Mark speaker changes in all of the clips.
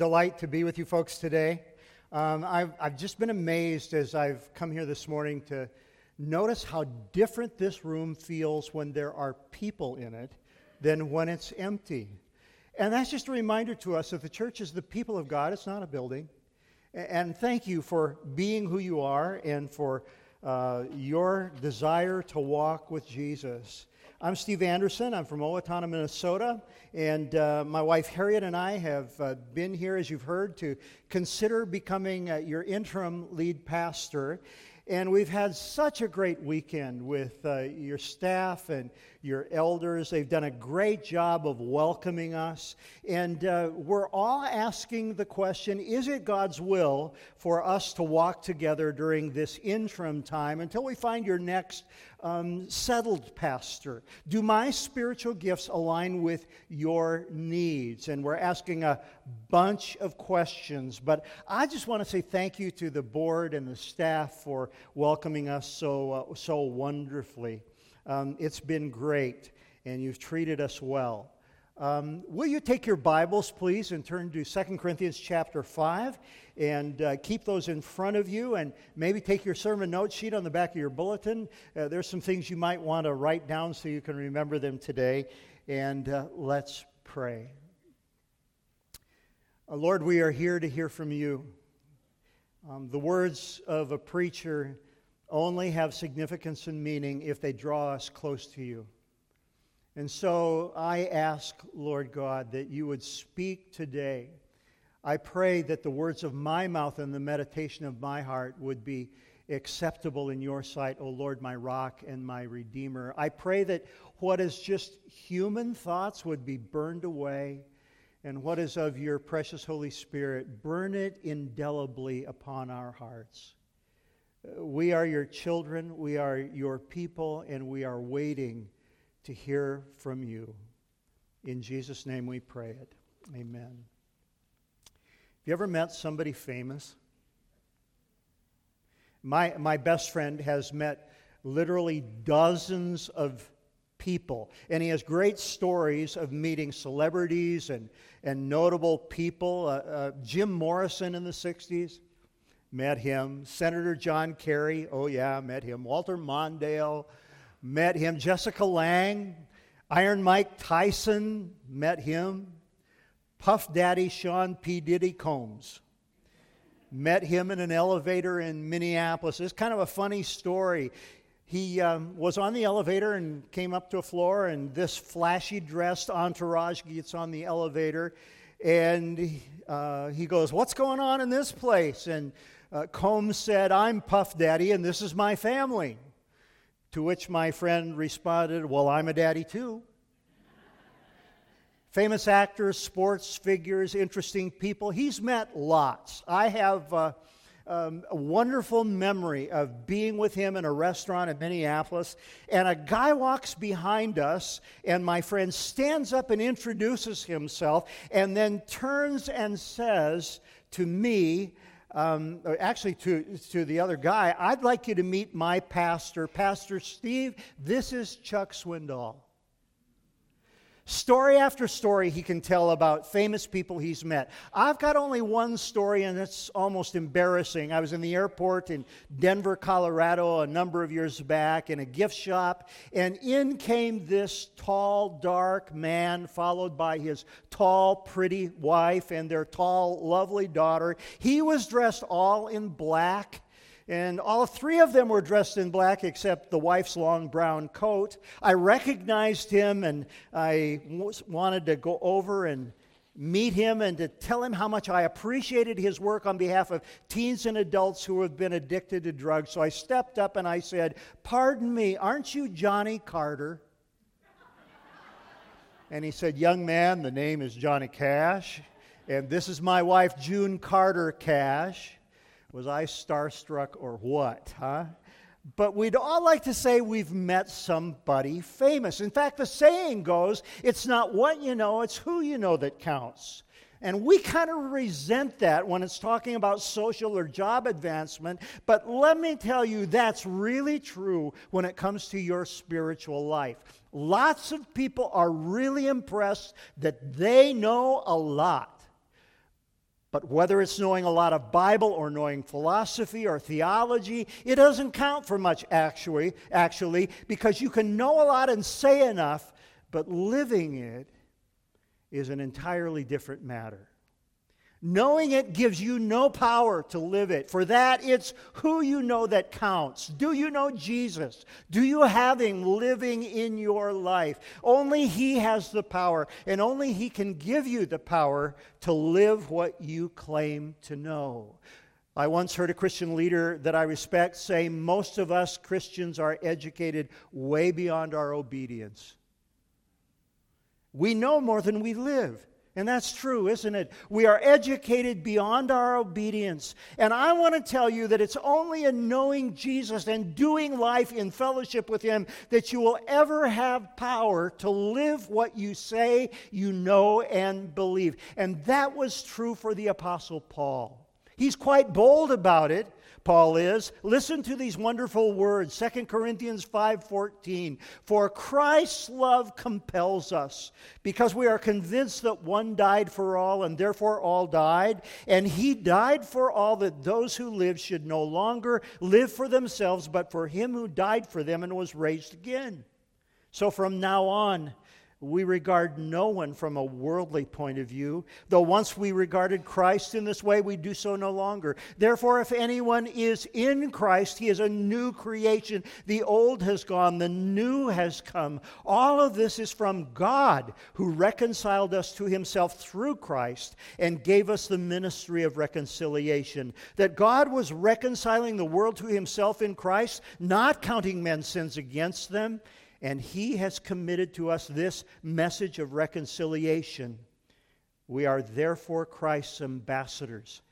Speaker 1: delight to be with you folks today. Um, I've, I've just been amazed as I've come here this morning to notice how different this room feels when there are people in it than when it's empty. And that's just a reminder to us that the church is the people of God, it's not a building. And thank you for being who you are and for uh, your desire to walk with Jesus. I'm Steve Anderson. I'm from Owatonna, Minnesota. And uh, my wife Harriet and I have uh, been here, as you've heard, to consider becoming uh, your interim lead pastor. And we've had such a great weekend with uh, your staff and your elders. They've done a great job of welcoming us. And uh, we're all asking the question is it God's will for us to walk together during this interim time until we find your next um, settled pastor? Do my spiritual gifts align with your needs? And we're asking a bunch of questions. But I just want to say thank you to the board and the staff for welcoming us so, uh, so wonderfully. Um, it's been great, and you've treated us well. Um, will you take your Bibles, please, and turn to 2 Corinthians chapter 5 and uh, keep those in front of you and maybe take your sermon note sheet on the back of your bulletin. Uh, there's some things you might want to write down so you can remember them today. And uh, let's pray. Uh, Lord, we are here to hear from you. Um, the words of a preacher only have significance and meaning if they draw us close to you. And so I ask, Lord God, that you would speak today. I pray that the words of my mouth and the meditation of my heart would be acceptable in your sight, O Lord, my rock and my redeemer. I pray that what is just human thoughts would be burned away, and what is of your precious Holy Spirit, burn it indelibly upon our hearts. We are your children, we are your people, and we are waiting to hear from you. In Jesus' name we pray it. Amen. Have you ever met somebody famous? My, my best friend has met literally dozens of people, and he has great stories of meeting celebrities and, and notable people. Uh, uh, Jim Morrison in the 60s, met him. Senator John Kerry, oh yeah, met him. Walter Mondale, met him. Jessica Lange, Iron Mike Tyson, met him. Puff Daddy Sean P. Diddy Combs, met him in an elevator in Minneapolis. It's kind of a funny story. He um, was on the elevator and came up to a floor, and this flashy dressed entourage gets on the elevator, and uh, he goes, What's going on in this place? And uh, Combs said, I'm Puff Daddy, and this is my family. To which my friend responded, Well, I'm a daddy too. Famous actors, sports figures, interesting people. He's met lots. I have uh, um, a wonderful memory of being with him in a restaurant in Minneapolis, and a guy walks behind us, and my friend stands up and introduces himself, and then turns and says to me, um, actually to, to the other guy, I'd like you to meet my pastor, Pastor Steve. This is Chuck Swindoll. Story after story he can tell about famous people he's met. I've got only one story, and it's almost embarrassing. I was in the airport in Denver, Colorado, a number of years back in a gift shop, and in came this tall, dark man, followed by his tall, pretty wife and their tall, lovely daughter. He was dressed all in black. And all three of them were dressed in black except the wife's long brown coat. I recognized him and I wanted to go over and meet him and to tell him how much I appreciated his work on behalf of teens and adults who have been addicted to drugs. So I stepped up and I said, Pardon me, aren't you Johnny Carter? and he said, Young man, the name is Johnny Cash, and this is my wife, June Carter Cash. Was I starstruck or what, huh? But we'd all like to say we've met somebody famous. In fact, the saying goes it's not what you know, it's who you know that counts. And we kind of resent that when it's talking about social or job advancement. But let me tell you, that's really true when it comes to your spiritual life. Lots of people are really impressed that they know a lot. But whether it's knowing a lot of Bible or knowing philosophy or theology, it doesn't count for much actually, actually because you can know a lot and say enough, but living it is an entirely different matter. Knowing it gives you no power to live it. For that, it's who you know that counts. Do you know Jesus? Do you have Him living in your life? Only He has the power, and only He can give you the power to live what you claim to know. I once heard a Christian leader that I respect say, Most of us Christians are educated way beyond our obedience. We know more than we live. And that's true, isn't it? We are educated beyond our obedience. And I want to tell you that it's only in knowing Jesus and doing life in fellowship with Him that you will ever have power to live what you say you know and believe. And that was true for the Apostle Paul. He's quite bold about it. Paul is. Listen to these wonderful words, 2 Corinthians 5:14. For Christ's love compels us, because we are convinced that one died for all and therefore all died, and he died for all that those who live should no longer live for themselves, but for him who died for them and was raised again. So from now on, we regard no one from a worldly point of view. Though once we regarded Christ in this way, we do so no longer. Therefore, if anyone is in Christ, he is a new creation. The old has gone, the new has come. All of this is from God, who reconciled us to himself through Christ and gave us the ministry of reconciliation. That God was reconciling the world to himself in Christ, not counting men's sins against them and He has committed to us this message of reconciliation. We are therefore Christ's ambassadors.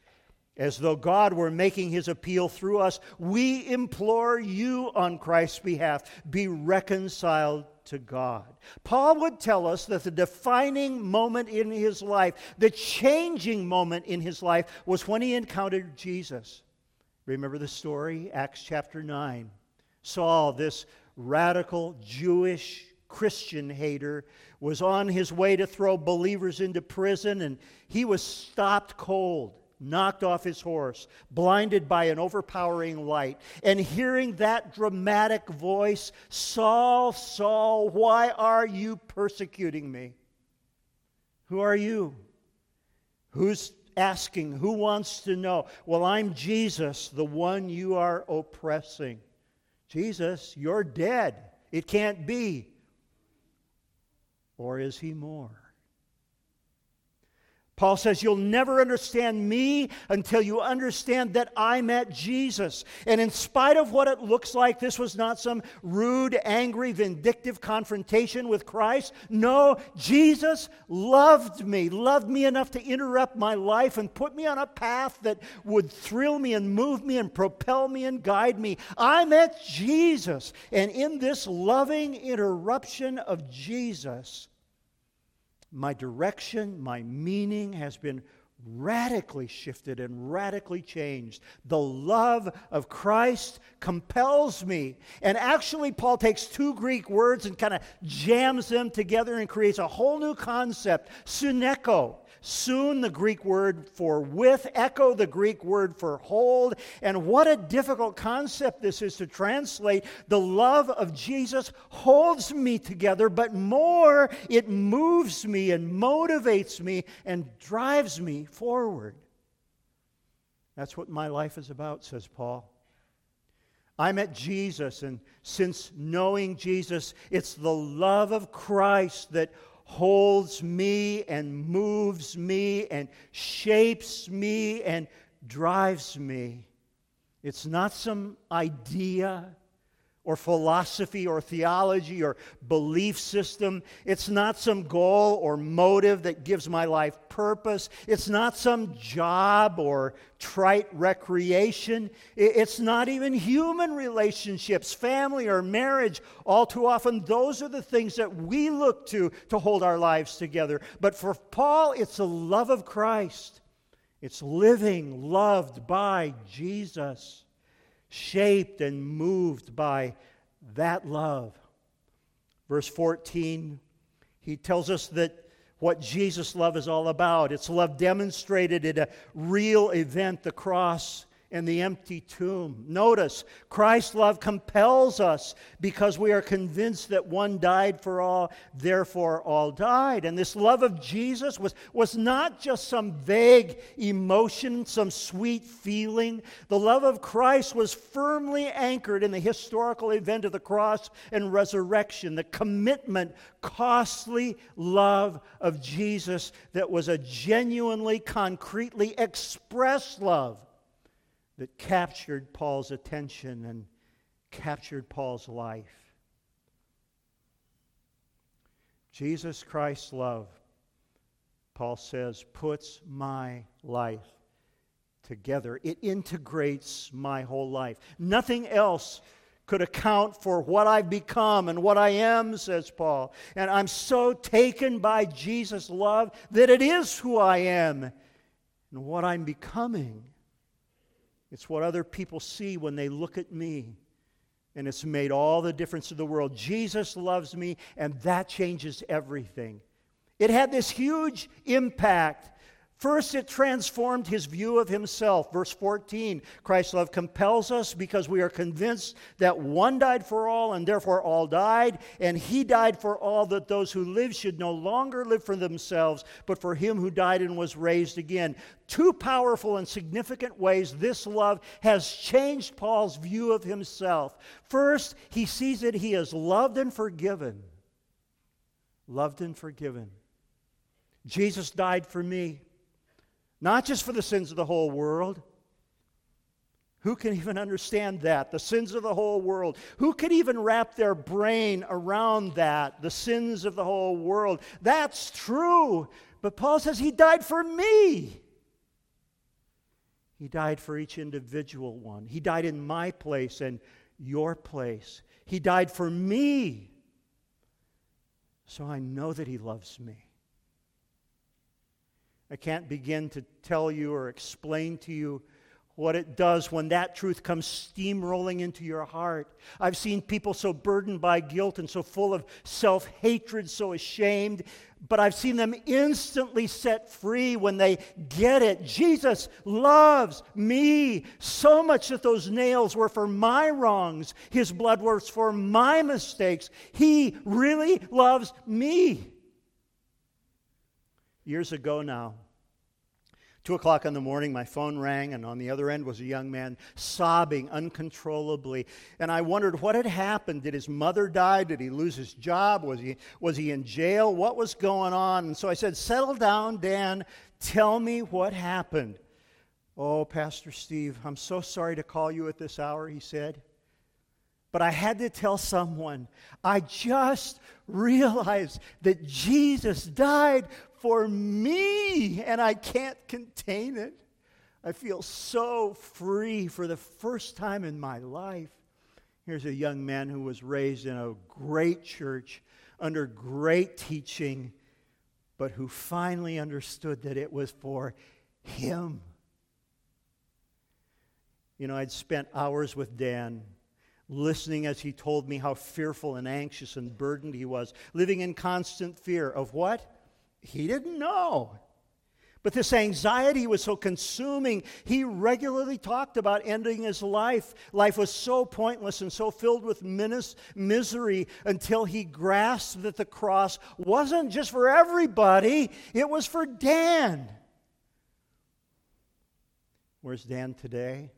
Speaker 1: As though God were making his appeal through us, we implore you on Christ's behalf be reconciled to God. Paul would tell us that the defining moment in his life, the changing moment in his life, was when he encountered Jesus. Remember the story? Acts chapter 9. Saul, this radical Jewish Christian hater, was on his way to throw believers into prison, and he was stopped cold, knocked off his horse, blinded by an overpowering light. And hearing that dramatic voice, Saul, Saul, why are you persecuting me? Who are you? Who's asking? Who wants to know? Well, I'm Jesus, the one you are oppressing. Jesus, you're dead. It can't be. Or is he more? Paul says, You'll never understand me until you understand that I met Jesus. And in spite of what it looks like, this was not some rude, angry, vindictive confrontation with Christ. No, Jesus loved me, loved me enough to interrupt my life and put me on a path that would thrill me and move me and propel me and guide me. I met Jesus. And in this loving interruption of Jesus, my direction, my meaning has been radically shifted and radically changed. The love of Christ compels me. And actually, Paul takes two Greek words and kind of jams them together and creates a whole new concept, sunecho. Soon, the Greek word for with, echo, the Greek word for hold. And what a difficult concept this is to translate. The love of Jesus holds me together, but more, it moves me and motivates me and drives me forward. That's what my life is about, says Paul. I met Jesus, and since knowing Jesus, it's the love of Christ that holds me and moves me and shapes me and drives me. It's not some idea or philosophy or theology or belief system. It's not some goal or motive that gives my life purpose. It's not some job or trite recreation. It's not even human relationships, family or marriage. All too often, those are the things that we look to to hold our lives together. But for Paul, it's the love of Christ. It's living, loved by Jesus shaped and moved by that love. Verse 14, he tells us that what Jesus' love is all about. It's love demonstrated in a real event, the cross and the empty tomb. Notice, Christ's love compels us because we are convinced that one died for all, therefore all died. And this love of Jesus was, was not just some vague emotion, some sweet feeling. The love of Christ was firmly anchored in the historical event of the cross and resurrection, the commitment, costly love of Jesus that was a genuinely, concretely expressed love that captured Paul's attention and captured Paul's life. Jesus Christ's love, Paul says, puts my life together. It integrates my whole life. Nothing else could account for what I've become and what I am, says Paul. And I'm so taken by Jesus' love that it is who I am and what I'm becoming. It's what other people see when they look at me. And it's made all the difference in the world. Jesus loves me, and that changes everything. It had this huge impact First, it transformed his view of himself. Verse 14 Christ's love compels us because we are convinced that one died for all, and therefore all died, and he died for all, that those who live should no longer live for themselves, but for him who died and was raised again. Two powerful and significant ways this love has changed Paul's view of himself. First, he sees that he is loved and forgiven. Loved and forgiven. Jesus died for me not just for the sins of the whole world. Who can even understand that? The sins of the whole world. Who can even wrap their brain around that? The sins of the whole world. That's true. But Paul says he died for me. He died for each individual one. He died in my place and your place. He died for me. So I know that he loves me. I can't begin to tell you or explain to you what it does when that truth comes steamrolling into your heart. I've seen people so burdened by guilt and so full of self hatred, so ashamed, but I've seen them instantly set free when they get it. Jesus loves me so much that those nails were for my wrongs, His blood was for my mistakes. He really loves me years ago now. Two o'clock in the morning, my phone rang, and on the other end was a young man sobbing uncontrollably. And I wondered what had happened. Did his mother die? Did he lose his job? Was he, was he in jail? What was going on? And so I said, Settle down, Dan. Tell me what happened. Oh, Pastor Steve, I'm so sorry to call you at this hour, he said. But I had to tell someone. I just realized that Jesus died for me, and I can't contain it. I feel so free for the first time in my life. Here's a young man who was raised in a great church under great teaching, but who finally understood that it was for him. You know, I'd spent hours with Dan listening as he told me how fearful and anxious and burdened he was, living in constant fear of what? He didn't know. But this anxiety was so consuming, he regularly talked about ending his life. Life was so pointless and so filled with misery until he grasped that the cross wasn't just for everybody, it was for Dan. Where's Dan today?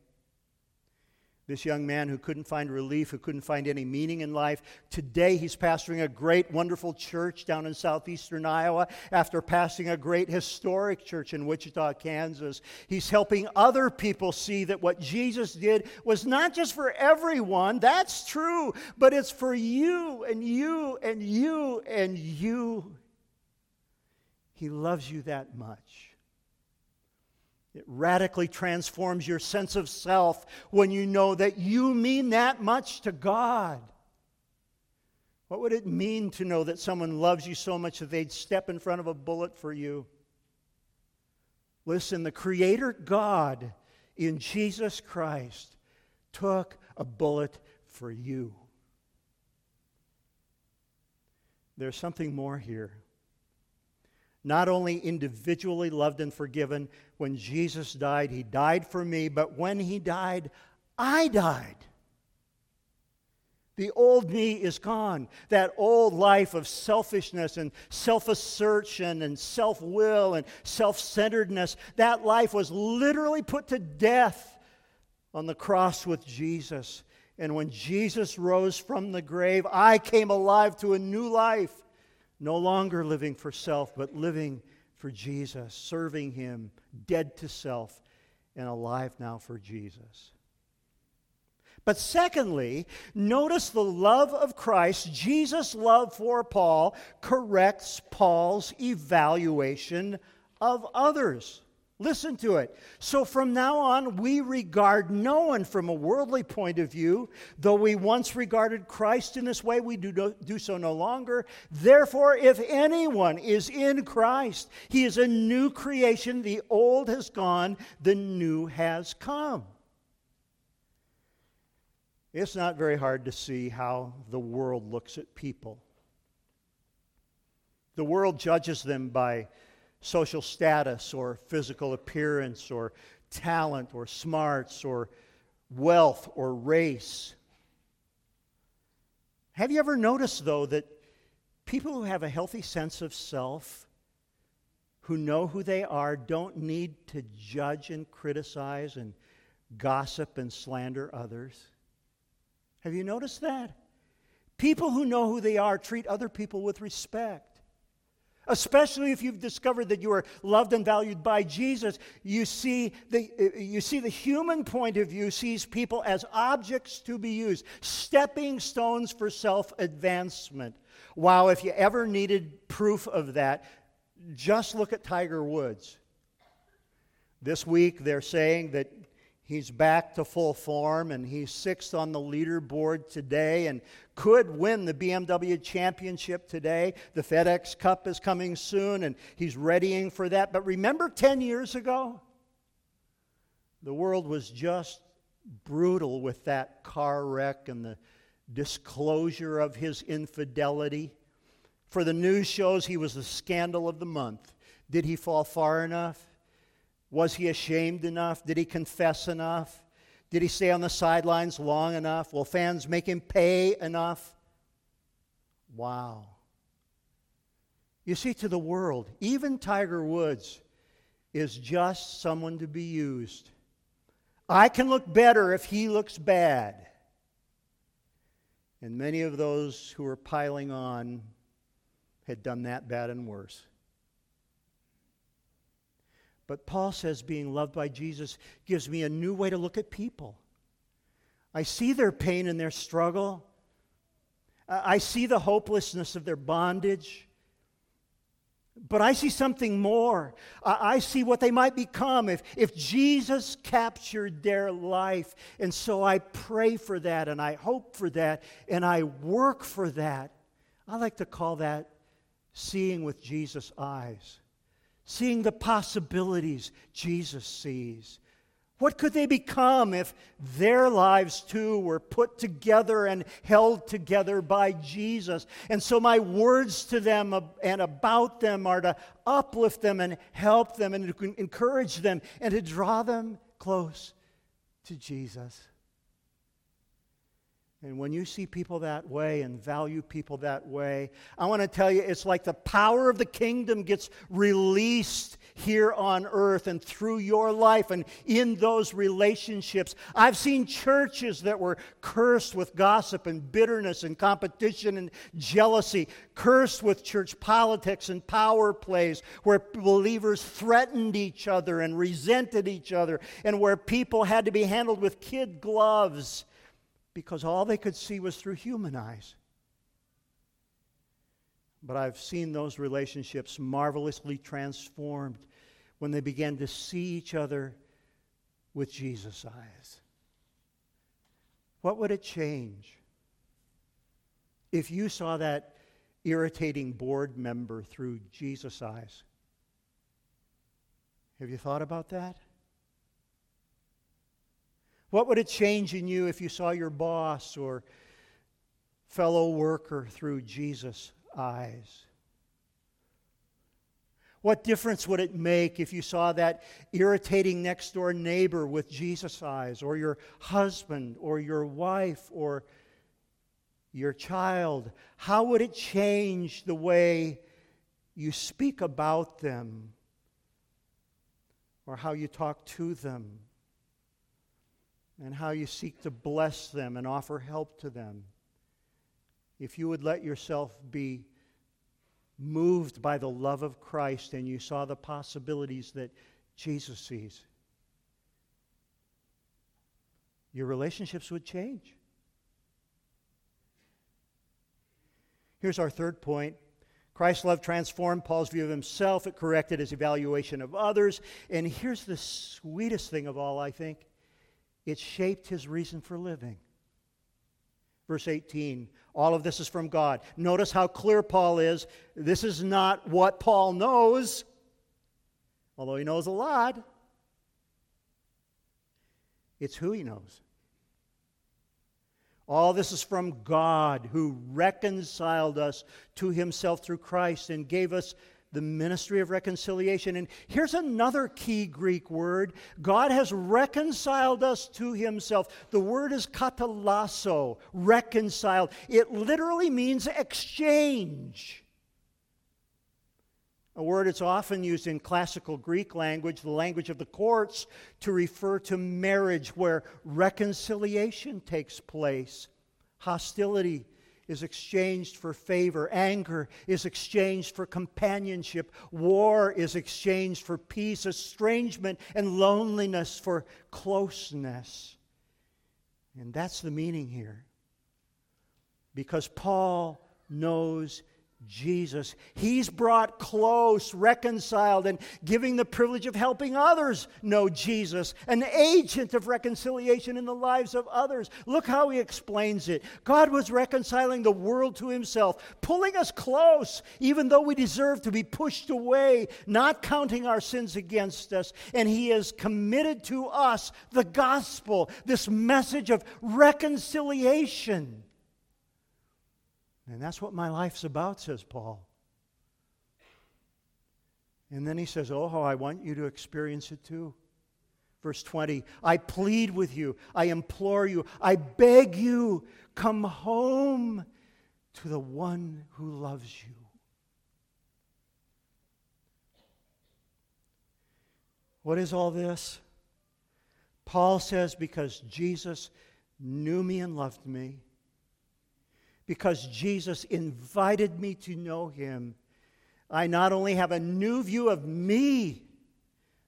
Speaker 1: This young man who couldn't find relief, who couldn't find any meaning in life. Today, he's pastoring a great, wonderful church down in southeastern Iowa after pastoring a great historic church in Wichita, Kansas. He's helping other people see that what Jesus did was not just for everyone, that's true, but it's for you and you and you and you. He loves you that much. It radically transforms your sense of self when you know that you mean that much to God. What would it mean to know that someone loves you so much that they'd step in front of a bullet for you? Listen, the Creator God in Jesus Christ took a bullet for you. There's something more here. Not only individually loved and forgiven. When Jesus died, he died for me, but when he died, I died. The old me is gone. That old life of selfishness and self assertion and self will and self centeredness, that life was literally put to death on the cross with Jesus. And when Jesus rose from the grave, I came alive to a new life, no longer living for self, but living for Jesus, serving Him, dead to self, and alive now for Jesus. But secondly, notice the love of Christ, Jesus' love for Paul, corrects Paul's evaluation of others. Listen to it. So from now on, we regard no one from a worldly point of view. Though we once regarded Christ in this way, we do, do so no longer. Therefore, if anyone is in Christ, he is a new creation. The old has gone, the new has come. It's not very hard to see how the world looks at people. The world judges them by social status or physical appearance or talent or smarts or wealth or race. Have you ever noticed, though, that people who have a healthy sense of self, who know who they are, don't need to judge and criticize and gossip and slander others? Have you noticed that? People who know who they are treat other people with respect. Especially if you've discovered that you are loved and valued by Jesus, you see, the, you see the human point of view sees people as objects to be used, stepping stones for self advancement. Wow, if you ever needed proof of that, just look at Tiger Woods. This week, they're saying that He's back to full form and he's sixth on the leaderboard today and could win the BMW championship today. The FedEx Cup is coming soon and he's readying for that. But remember 10 years ago? The world was just brutal with that car wreck and the disclosure of his infidelity. For the news shows he was the scandal of the month. Did he fall far enough? Was he ashamed enough? Did he confess enough? Did he stay on the sidelines long enough? Will fans make him pay enough? Wow. You see, to the world, even Tiger Woods is just someone to be used. I can look better if he looks bad. And many of those who were piling on had done that bad and worse. But Paul says being loved by Jesus gives me a new way to look at people. I see their pain and their struggle. I see the hopelessness of their bondage. But I see something more. I see what they might become if, if Jesus captured their life. And so I pray for that and I hope for that and I work for that. I like to call that seeing with Jesus' eyes seeing the possibilities Jesus sees. What could they become if their lives too were put together and held together by Jesus? And so, my words to them and about them are to uplift them and help them and encourage them and to draw them close to Jesus. And when you see people that way and value people that way, I want to tell you it's like the power of the kingdom gets released here on earth and through your life and in those relationships. I've seen churches that were cursed with gossip and bitterness and competition and jealousy, cursed with church politics and power plays, where believers threatened each other and resented each other, and where people had to be handled with kid gloves because all they could see was through human eyes. But I've seen those relationships marvelously transformed when they began to see each other with Jesus' eyes. What would it change if you saw that irritating board member through Jesus' eyes? Have you thought about that? What would it change in you if you saw your boss or fellow worker through Jesus' eyes? What difference would it make if you saw that irritating next door neighbor with Jesus' eyes, or your husband, or your wife, or your child? How would it change the way you speak about them, or how you talk to them, and how you seek to bless them and offer help to them? If you would let yourself be moved by the love of Christ and you saw the possibilities that Jesus sees, your relationships would change. Here's our third point. Christ's love transformed Paul's view of himself. It corrected his evaluation of others. And here's the sweetest thing of all, I think it shaped his reason for living. Verse 18 all of this is from God. Notice how clear Paul is. This is not what Paul knows, although he knows a lot. It's who he knows. All this is from God who reconciled us to himself through Christ and gave us the ministry of reconciliation. And here's another key Greek word God has reconciled us to himself. The word is katalasso, reconciled. It literally means exchange. A word that's often used in classical Greek language, the language of the courts, to refer to marriage where reconciliation takes place. Hostility is exchanged for favor. Anger is exchanged for companionship. War is exchanged for peace. Estrangement and loneliness for closeness. And that's the meaning here. Because Paul knows Jesus. He's brought close, reconciled, and giving the privilege of helping others know Jesus, an agent of reconciliation in the lives of others. Look how he explains it. God was reconciling the world to himself, pulling us close, even though we deserve to be pushed away, not counting our sins against us. And he has committed to us the gospel, this message of reconciliation. And that's what my life's about, says Paul. And then he says, Oh, how I want you to experience it too. Verse 20 I plead with you, I implore you, I beg you, come home to the one who loves you. What is all this? Paul says, Because Jesus knew me and loved me because Jesus invited me to know him, I not only have a new view of me,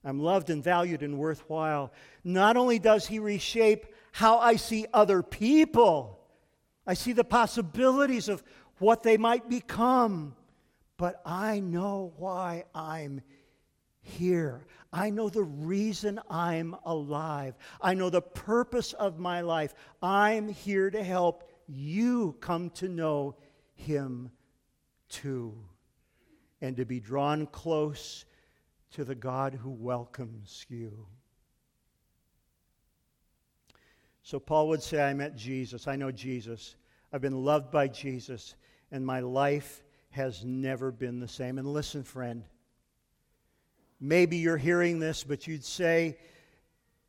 Speaker 1: I'm loved and valued and worthwhile. Not only does he reshape how I see other people, I see the possibilities of what they might become, but I know why I'm here. I know the reason I'm alive. I know the purpose of my life. I'm here to help you come to know him too, and to be drawn close to the God who welcomes you. So Paul would say, I met Jesus. I know Jesus. I've been loved by Jesus, and my life has never been the same. And listen, friend, maybe you're hearing this, but you'd say,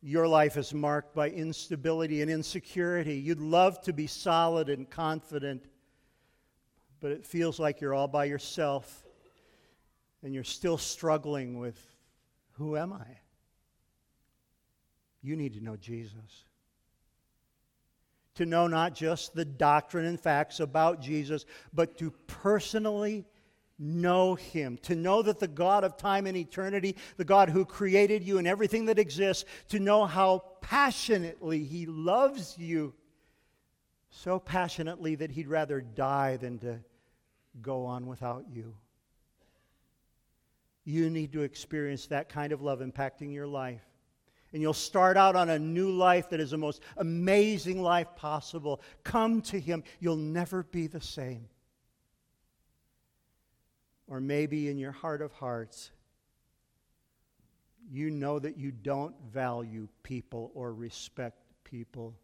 Speaker 1: your life is marked by instability and insecurity. You'd love to be solid and confident, but it feels like you're all by yourself and you're still struggling with who am I? You need to know Jesus. To know not just the doctrine and facts about Jesus, but to personally know Him, to know that the God of time and eternity, the God who created you and everything that exists, to know how passionately He loves you, so passionately that He'd rather die than to go on without you. You need to experience that kind of love impacting your life. And you'll start out on a new life that is the most amazing life possible. Come to Him. You'll never be the same. Or maybe in your heart of hearts, you know that you don't value people or respect people.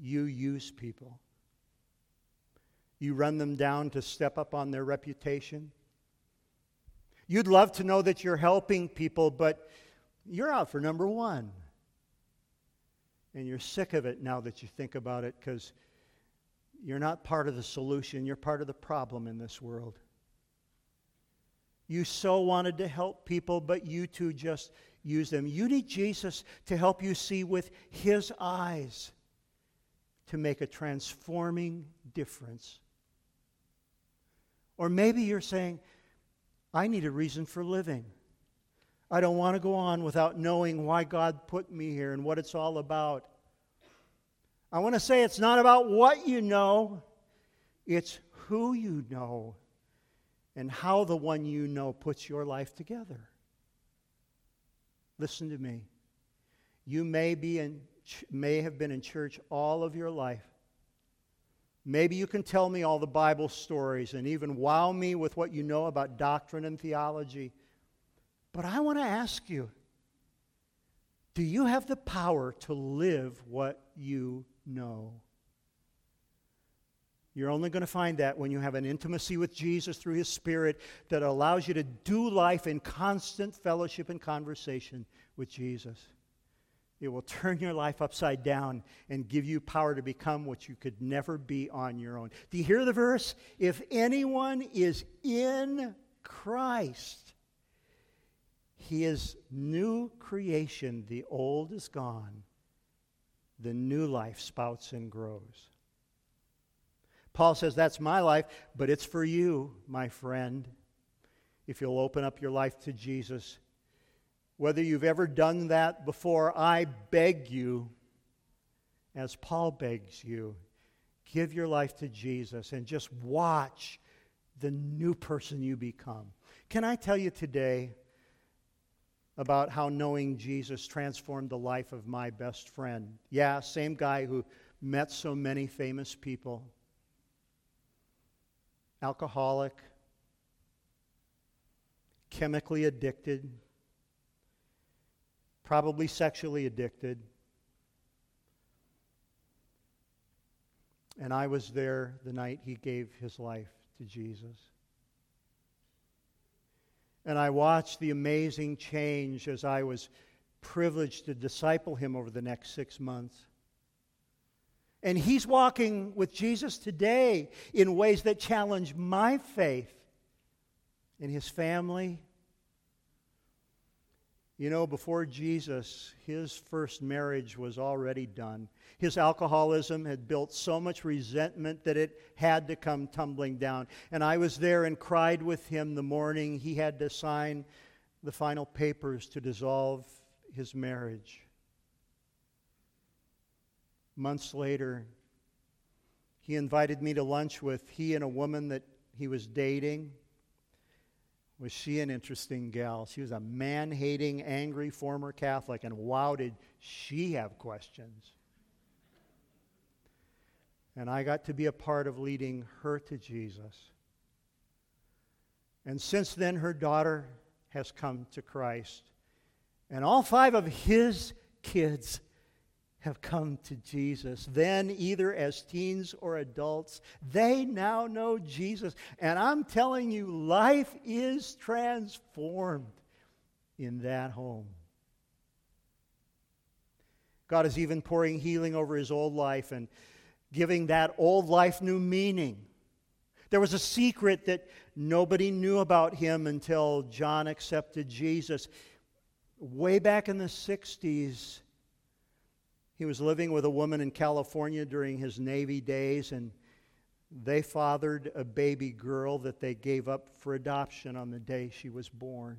Speaker 1: You use people. You run them down to step up on their reputation. You'd love to know that you're helping people, but you're out for number one. And you're sick of it now that you think about it because you're not part of the solution, you're part of the problem in this world. You so wanted to help people, but you too just use them. You need Jesus to help you see with His eyes to make a transforming difference. Or maybe you're saying, I need a reason for living. I don't want to go on without knowing why God put me here and what it's all about. I want to say it's not about what you know, it's who you know and how the one you know puts your life together. Listen to me. You may, be in, may have been in church all of your life. Maybe you can tell me all the Bible stories and even wow me with what you know about doctrine and theology. But I want to ask you do you have the power to live what you know? You're only going to find that when you have an intimacy with Jesus through His Spirit that allows you to do life in constant fellowship and conversation with Jesus. It will turn your life upside down and give you power to become what you could never be on your own. Do you hear the verse? If anyone is in Christ, he is new creation. The old is gone. The new life spouts and grows. Paul says, That's my life, but it's for you, my friend. If you'll open up your life to Jesus, whether you've ever done that before, I beg you, as Paul begs you, give your life to Jesus and just watch the new person you become. Can I tell you today about how knowing Jesus transformed the life of my best friend? Yeah, same guy who met so many famous people. Alcoholic, chemically addicted probably sexually addicted. And I was there the night he gave his life to Jesus. And I watched the amazing change as I was privileged to disciple him over the next six months. And he's walking with Jesus today in ways that challenge my faith in his family, you know, before Jesus, his first marriage was already done. His alcoholism had built so much resentment that it had to come tumbling down. And I was there and cried with him the morning he had to sign the final papers to dissolve his marriage. Months later, he invited me to lunch with he and a woman that he was dating. Was she an interesting gal? She was a man hating, angry former Catholic, and wow, did she have questions. And I got to be a part of leading her to Jesus. And since then, her daughter has come to Christ. And all five of his kids have come to Jesus, then either as teens or adults, they now know Jesus. And I'm telling you, life is transformed in that home. God is even pouring healing over his old life and giving that old life new meaning. There was a secret that nobody knew about him until John accepted Jesus. Way back in the 60s, he was living with a woman in California during his Navy days, and they fathered a baby girl that they gave up for adoption on the day she was born.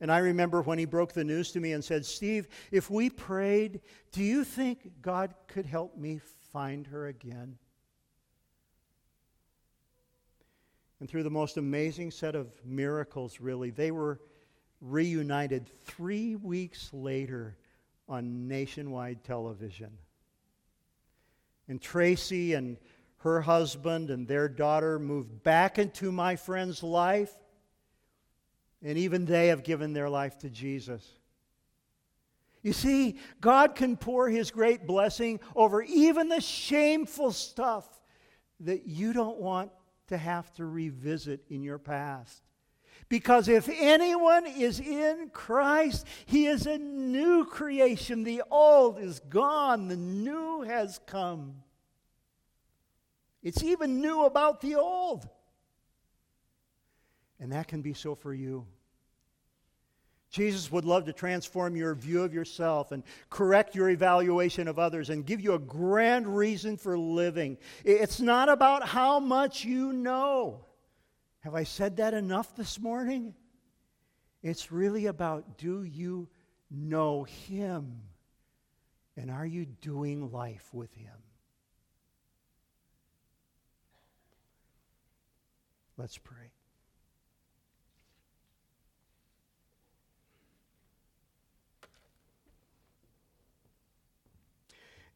Speaker 1: And I remember when he broke the news to me and said, Steve, if we prayed, do you think God could help me find her again? And through the most amazing set of miracles, really, they were reunited three weeks later on nationwide television. And Tracy and her husband and their daughter moved back into my friend's life, and even they have given their life to Jesus. You see, God can pour His great blessing over even the shameful stuff that you don't want to have to revisit in your past. Because if anyone is in Christ, he is a new creation. The old is gone, the new has come. It's even new about the old. And that can be so for you. Jesus would love to transform your view of yourself and correct your evaluation of others and give you a grand reason for living. It's not about how much you know. Have I said that enough this morning? It's really about do you know Him? And are you doing life with Him? Let's pray.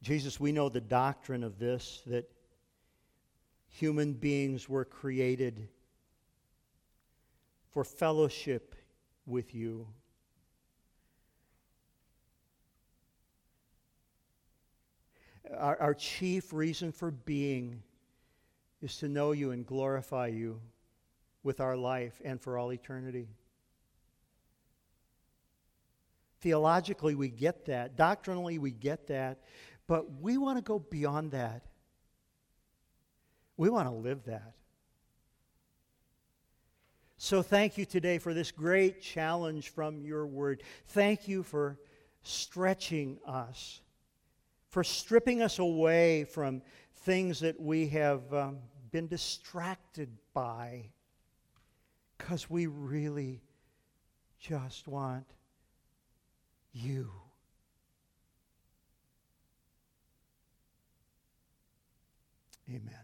Speaker 1: Jesus, we know the doctrine of this that human beings were created for fellowship with you. Our, our, chief reason for being is to know you and glorify you with our life and for all eternity. Theologically, we get that. Doctrinally, we get that. But we want to go beyond that. We want to live that. So thank you today for this great challenge from your word. Thank you for stretching us, for stripping us away from things that we have um, been distracted by, because we really just want you. Amen.